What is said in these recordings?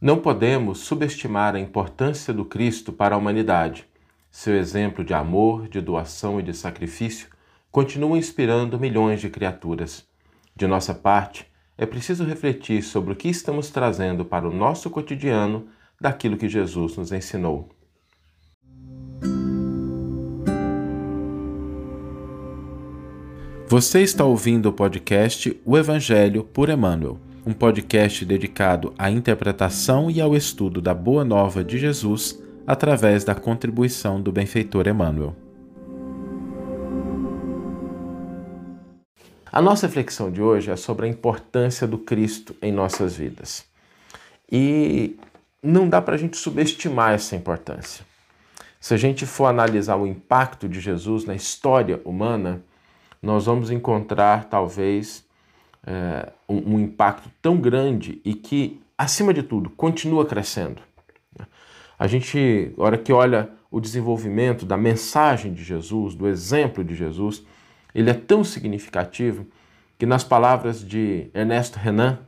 Não podemos subestimar a importância do Cristo para a humanidade. Seu exemplo de amor, de doação e de sacrifício continua inspirando milhões de criaturas. De nossa parte, é preciso refletir sobre o que estamos trazendo para o nosso cotidiano daquilo que Jesus nos ensinou. Você está ouvindo o podcast O Evangelho por Emmanuel um podcast dedicado à interpretação e ao estudo da Boa Nova de Jesus através da contribuição do benfeitor Emmanuel. A nossa reflexão de hoje é sobre a importância do Cristo em nossas vidas. E não dá para a gente subestimar essa importância. Se a gente for analisar o impacto de Jesus na história humana, nós vamos encontrar talvez é, um, impacto tão grande e que, acima de tudo, continua crescendo. A gente, na hora que olha o desenvolvimento da mensagem de Jesus, do exemplo de Jesus, ele é tão significativo que, nas palavras de Ernesto Renan,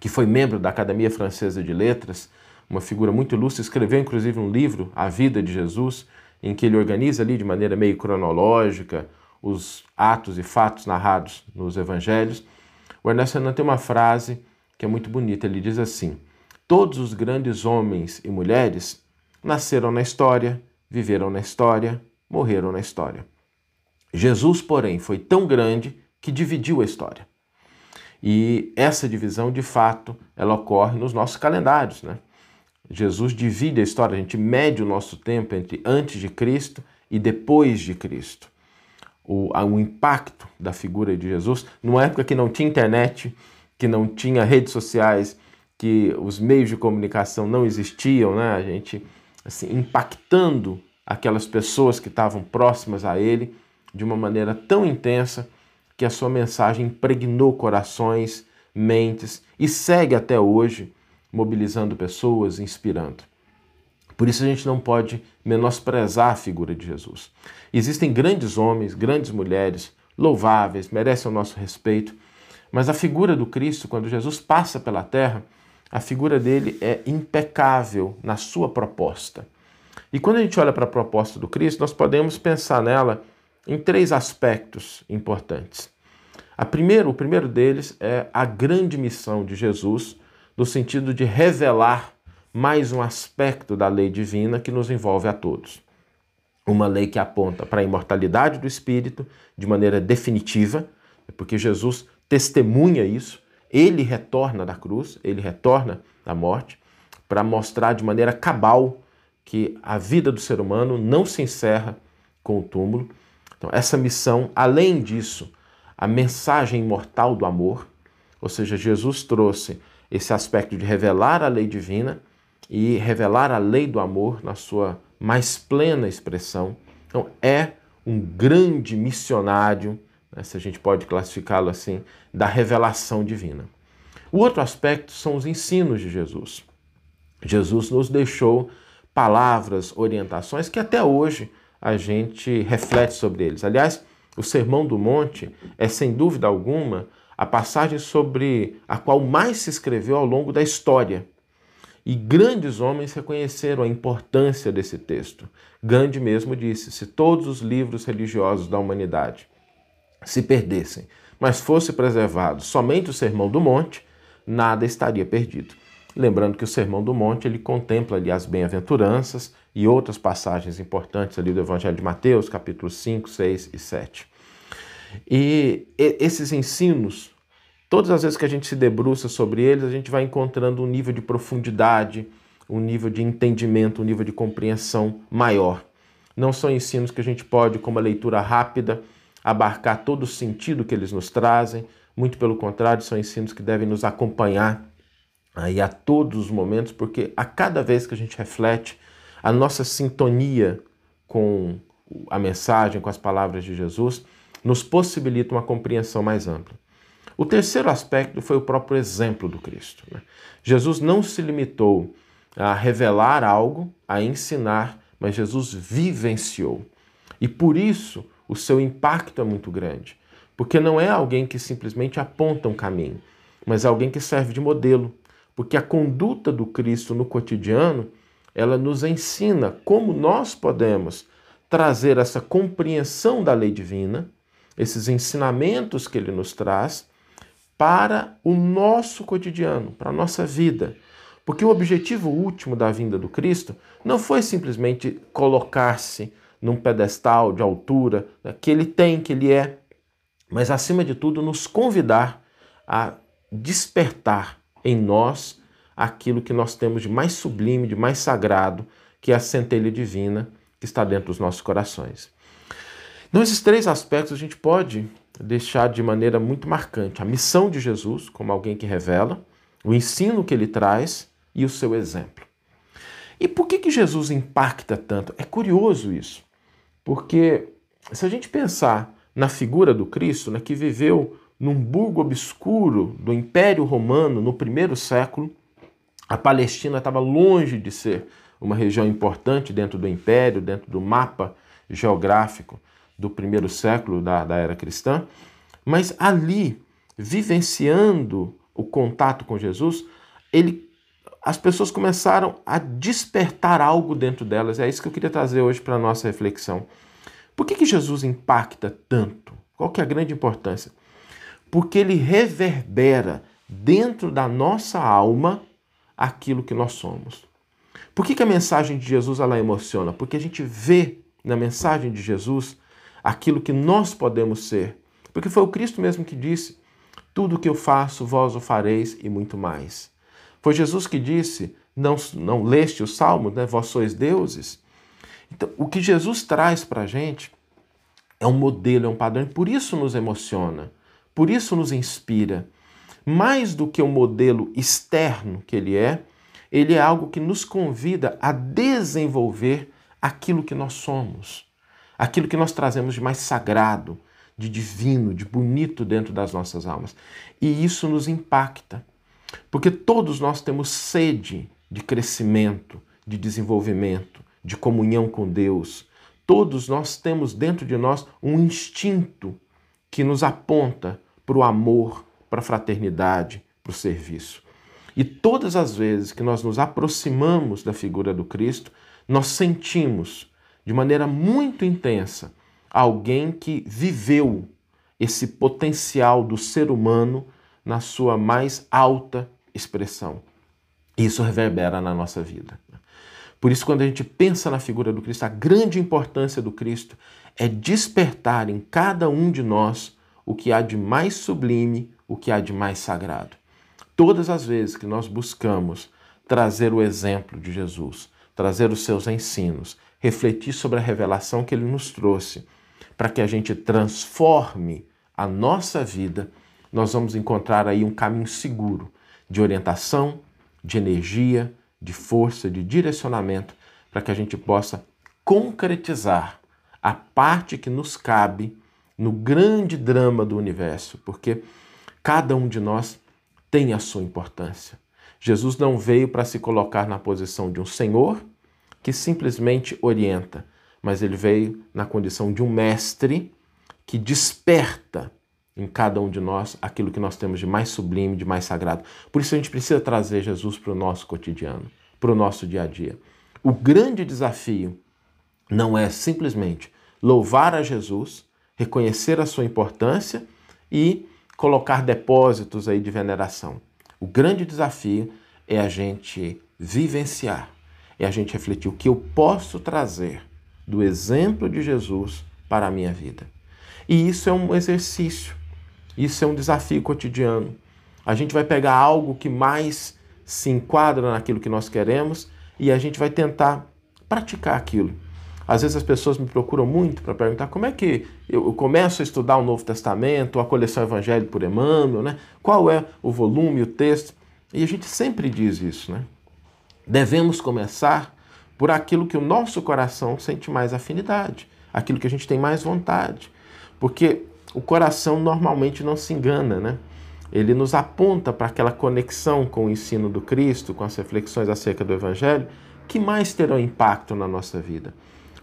que foi membro da Academia Francesa de Letras, uma figura muito ilustre, escreveu inclusive um livro, A Vida de Jesus, em que ele organiza ali de maneira meio cronológica os atos e fatos narrados nos evangelhos. O Ernesto Renan tem uma frase que é muito bonita. Ele diz assim: Todos os grandes homens e mulheres nasceram na história, viveram na história, morreram na história. Jesus, porém, foi tão grande que dividiu a história. E essa divisão, de fato, ela ocorre nos nossos calendários, né? Jesus divide a história, a gente mede o nosso tempo entre antes de Cristo e depois de Cristo o, o impacto da figura de Jesus, numa época que não tinha internet, que não tinha redes sociais, que os meios de comunicação não existiam, né? A gente assim, impactando aquelas pessoas que estavam próximas a ele de uma maneira tão intensa que a sua mensagem impregnou corações, mentes e segue até hoje mobilizando pessoas, inspirando. Por isso a gente não pode menosprezar a figura de Jesus. Existem grandes homens, grandes mulheres, louváveis, merecem o nosso respeito, mas a figura do Cristo, quando Jesus passa pela terra, a figura dele é impecável na sua proposta. E quando a gente olha para a proposta do Cristo, nós podemos pensar nela em três aspectos importantes. A primeiro, o primeiro deles é a grande missão de Jesus, no sentido de revelar mais um aspecto da lei divina que nos envolve a todos. Uma lei que aponta para a imortalidade do espírito de maneira definitiva, porque Jesus testemunha isso, ele retorna da cruz, ele retorna da morte, para mostrar de maneira cabal que a vida do ser humano não se encerra com o túmulo. Então, essa missão, além disso, a mensagem imortal do amor, ou seja, Jesus trouxe esse aspecto de revelar a lei divina e revelar a lei do amor na sua mais plena expressão. Então, é um grande missionário, né, se a gente pode classificá-lo assim, da revelação divina. O outro aspecto são os ensinos de Jesus. Jesus nos deixou palavras, orientações que até hoje a gente reflete sobre eles. Aliás, o Sermão do Monte é, sem dúvida alguma, a passagem sobre a qual mais se escreveu ao longo da história. E grandes homens reconheceram a importância desse texto. Gandhi mesmo disse: se todos os livros religiosos da humanidade se perdessem, mas fosse preservado somente o Sermão do Monte, nada estaria perdido. Lembrando que o Sermão do Monte ele contempla ali as bem-aventuranças e outras passagens importantes ali do Evangelho de Mateus, capítulos 5, 6 e 7. E esses ensinos Todas as vezes que a gente se debruça sobre eles, a gente vai encontrando um nível de profundidade, um nível de entendimento, um nível de compreensão maior. Não são ensinos que a gente pode, com uma leitura rápida, abarcar todo o sentido que eles nos trazem. Muito pelo contrário, são ensinos que devem nos acompanhar aí a todos os momentos, porque a cada vez que a gente reflete, a nossa sintonia com a mensagem, com as palavras de Jesus, nos possibilita uma compreensão mais ampla. O terceiro aspecto foi o próprio exemplo do Cristo. Né? Jesus não se limitou a revelar algo, a ensinar, mas Jesus vivenciou. E por isso o seu impacto é muito grande, porque não é alguém que simplesmente aponta um caminho, mas é alguém que serve de modelo. porque a conduta do Cristo no cotidiano, ela nos ensina como nós podemos trazer essa compreensão da lei divina, esses ensinamentos que ele nos traz para o nosso cotidiano, para a nossa vida. Porque o objetivo último da vinda do Cristo não foi simplesmente colocar-se num pedestal de altura né, que ele tem, que ele é, mas acima de tudo nos convidar a despertar em nós aquilo que nós temos de mais sublime, de mais sagrado, que é a centelha divina que está dentro dos nossos corações. Então, esses três aspectos a gente pode deixar de maneira muito marcante: a missão de Jesus, como alguém que revela, o ensino que ele traz e o seu exemplo. E por que, que Jesus impacta tanto? É curioso isso, porque se a gente pensar na figura do Cristo, né, que viveu num burgo obscuro do Império Romano no primeiro século. A Palestina estava longe de ser uma região importante dentro do Império, dentro do mapa geográfico do primeiro século da, da era cristã, mas ali, vivenciando o contato com Jesus, ele, as pessoas começaram a despertar algo dentro delas. É isso que eu queria trazer hoje para a nossa reflexão. Por que, que Jesus impacta tanto? Qual que é a grande importância? porque ele reverbera dentro da nossa alma aquilo que nós somos. Por que, que a mensagem de Jesus ela emociona? Porque a gente vê na mensagem de Jesus aquilo que nós podemos ser. Porque foi o Cristo mesmo que disse: Tudo o que eu faço, vós o fareis e muito mais. Foi Jesus que disse: Não, não leste o salmo, né? vós sois deuses. Então, o que Jesus traz para a gente é um modelo, é um padrão, por isso nos emociona. Por isso nos inspira. Mais do que o um modelo externo que ele é, ele é algo que nos convida a desenvolver aquilo que nós somos, aquilo que nós trazemos de mais sagrado, de divino, de bonito dentro das nossas almas. E isso nos impacta, porque todos nós temos sede de crescimento, de desenvolvimento, de comunhão com Deus. Todos nós temos dentro de nós um instinto que nos aponta para o amor, para a fraternidade, para o serviço. E todas as vezes que nós nos aproximamos da figura do Cristo, nós sentimos de maneira muito intensa alguém que viveu esse potencial do ser humano na sua mais alta expressão. Isso reverbera na nossa vida. Por isso, quando a gente pensa na figura do Cristo, a grande importância do Cristo é despertar em cada um de nós o que há de mais sublime, o que há de mais sagrado. Todas as vezes que nós buscamos trazer o exemplo de Jesus, trazer os seus ensinos, refletir sobre a revelação que ele nos trouxe, para que a gente transforme a nossa vida, nós vamos encontrar aí um caminho seguro de orientação, de energia, de força, de direcionamento, para que a gente possa concretizar a parte que nos cabe no grande drama do universo, porque cada um de nós tem a sua importância. Jesus não veio para se colocar na posição de um senhor que simplesmente orienta, mas ele veio na condição de um mestre que desperta em cada um de nós aquilo que nós temos de mais sublime, de mais sagrado. Por isso a gente precisa trazer Jesus para o nosso cotidiano, para o nosso dia a dia. O grande desafio não é simplesmente louvar a Jesus, reconhecer a sua importância e colocar depósitos aí de veneração. O grande desafio é a gente vivenciar, é a gente refletir o que eu posso trazer do exemplo de Jesus para a minha vida. E isso é um exercício, isso é um desafio cotidiano. A gente vai pegar algo que mais se enquadra naquilo que nós queremos e a gente vai tentar praticar aquilo. Às vezes as pessoas me procuram muito para perguntar como é que eu começo a estudar o Novo Testamento, a coleção Evangelho por Emmanuel, né? qual é o volume, o texto. E a gente sempre diz isso, né? Devemos começar por aquilo que o nosso coração sente mais afinidade, aquilo que a gente tem mais vontade. Porque o coração normalmente não se engana, né? Ele nos aponta para aquela conexão com o ensino do Cristo, com as reflexões acerca do Evangelho, que mais terão impacto na nossa vida.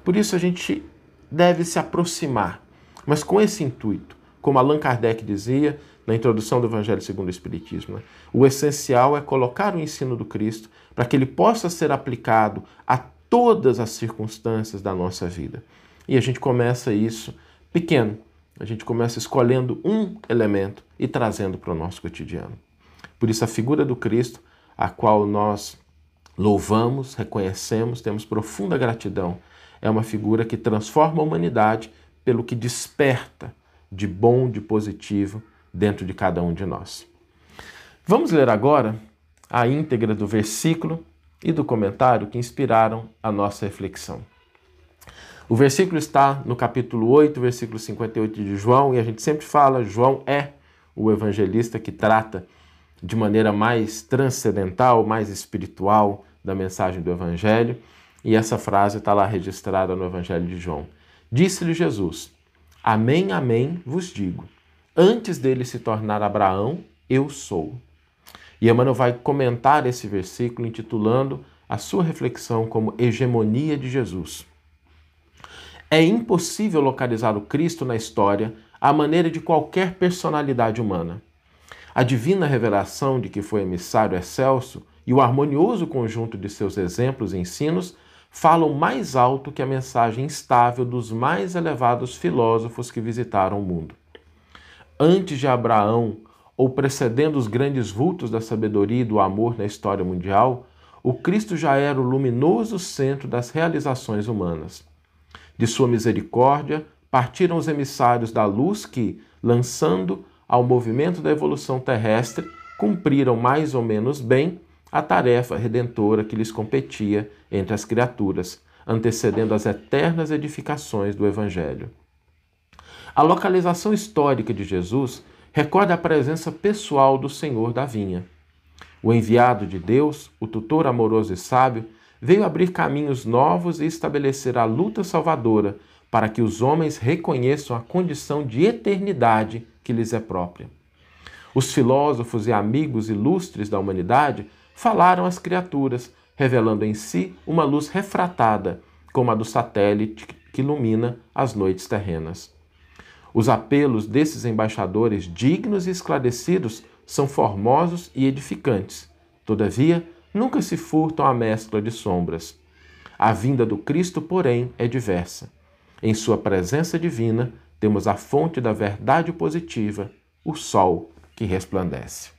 Por isso a gente deve se aproximar, mas com esse intuito, como Allan Kardec dizia, na introdução do Evangelho segundo o Espiritismo. Né? O essencial é colocar o ensino do Cristo para que ele possa ser aplicado a todas as circunstâncias da nossa vida. E a gente começa isso pequeno. A gente começa escolhendo um elemento e trazendo para o nosso cotidiano. Por isso, a figura do Cristo, a qual nós louvamos, reconhecemos, temos profunda gratidão, é uma figura que transforma a humanidade pelo que desperta de bom, de positivo dentro de cada um de nós. Vamos ler agora a íntegra do versículo e do comentário que inspiraram a nossa reflexão. O versículo está no capítulo 8, versículo 58 de João, e a gente sempre fala, João é o evangelista que trata de maneira mais transcendental, mais espiritual da mensagem do evangelho, e essa frase está lá registrada no evangelho de João. Disse-lhe Jesus: Amém, amém vos digo. Antes dele se tornar Abraão, eu sou. E Emmanuel vai comentar esse versículo intitulando a sua reflexão como Hegemonia de Jesus. É impossível localizar o Cristo na história à maneira de qualquer personalidade humana. A divina revelação de que foi emissário excelso e o harmonioso conjunto de seus exemplos e ensinos falam mais alto que a mensagem instável dos mais elevados filósofos que visitaram o mundo. Antes de Abraão, ou precedendo os grandes vultos da sabedoria e do amor na história mundial, o Cristo já era o luminoso centro das realizações humanas. De sua misericórdia, partiram os emissários da luz que, lançando ao movimento da evolução terrestre, cumpriram mais ou menos bem a tarefa redentora que lhes competia entre as criaturas, antecedendo as eternas edificações do Evangelho. A localização histórica de Jesus recorda a presença pessoal do Senhor da vinha. O enviado de Deus, o tutor amoroso e sábio, veio abrir caminhos novos e estabelecer a luta salvadora para que os homens reconheçam a condição de eternidade que lhes é própria. Os filósofos e amigos ilustres da humanidade falaram às criaturas, revelando em si uma luz refratada, como a do satélite que ilumina as noites terrenas. Os apelos desses embaixadores dignos e esclarecidos são formosos e edificantes. Todavia, nunca se furtam à mescla de sombras. A vinda do Cristo, porém, é diversa. Em sua presença divina, temos a fonte da verdade positiva, o sol que resplandece.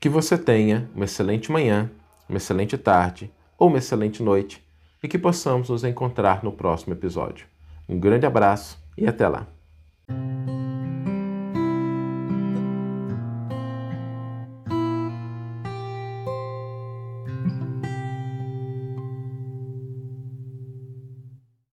Que você tenha uma excelente manhã, uma excelente tarde ou uma excelente noite e que possamos nos encontrar no próximo episódio. Um grande abraço e até lá! Música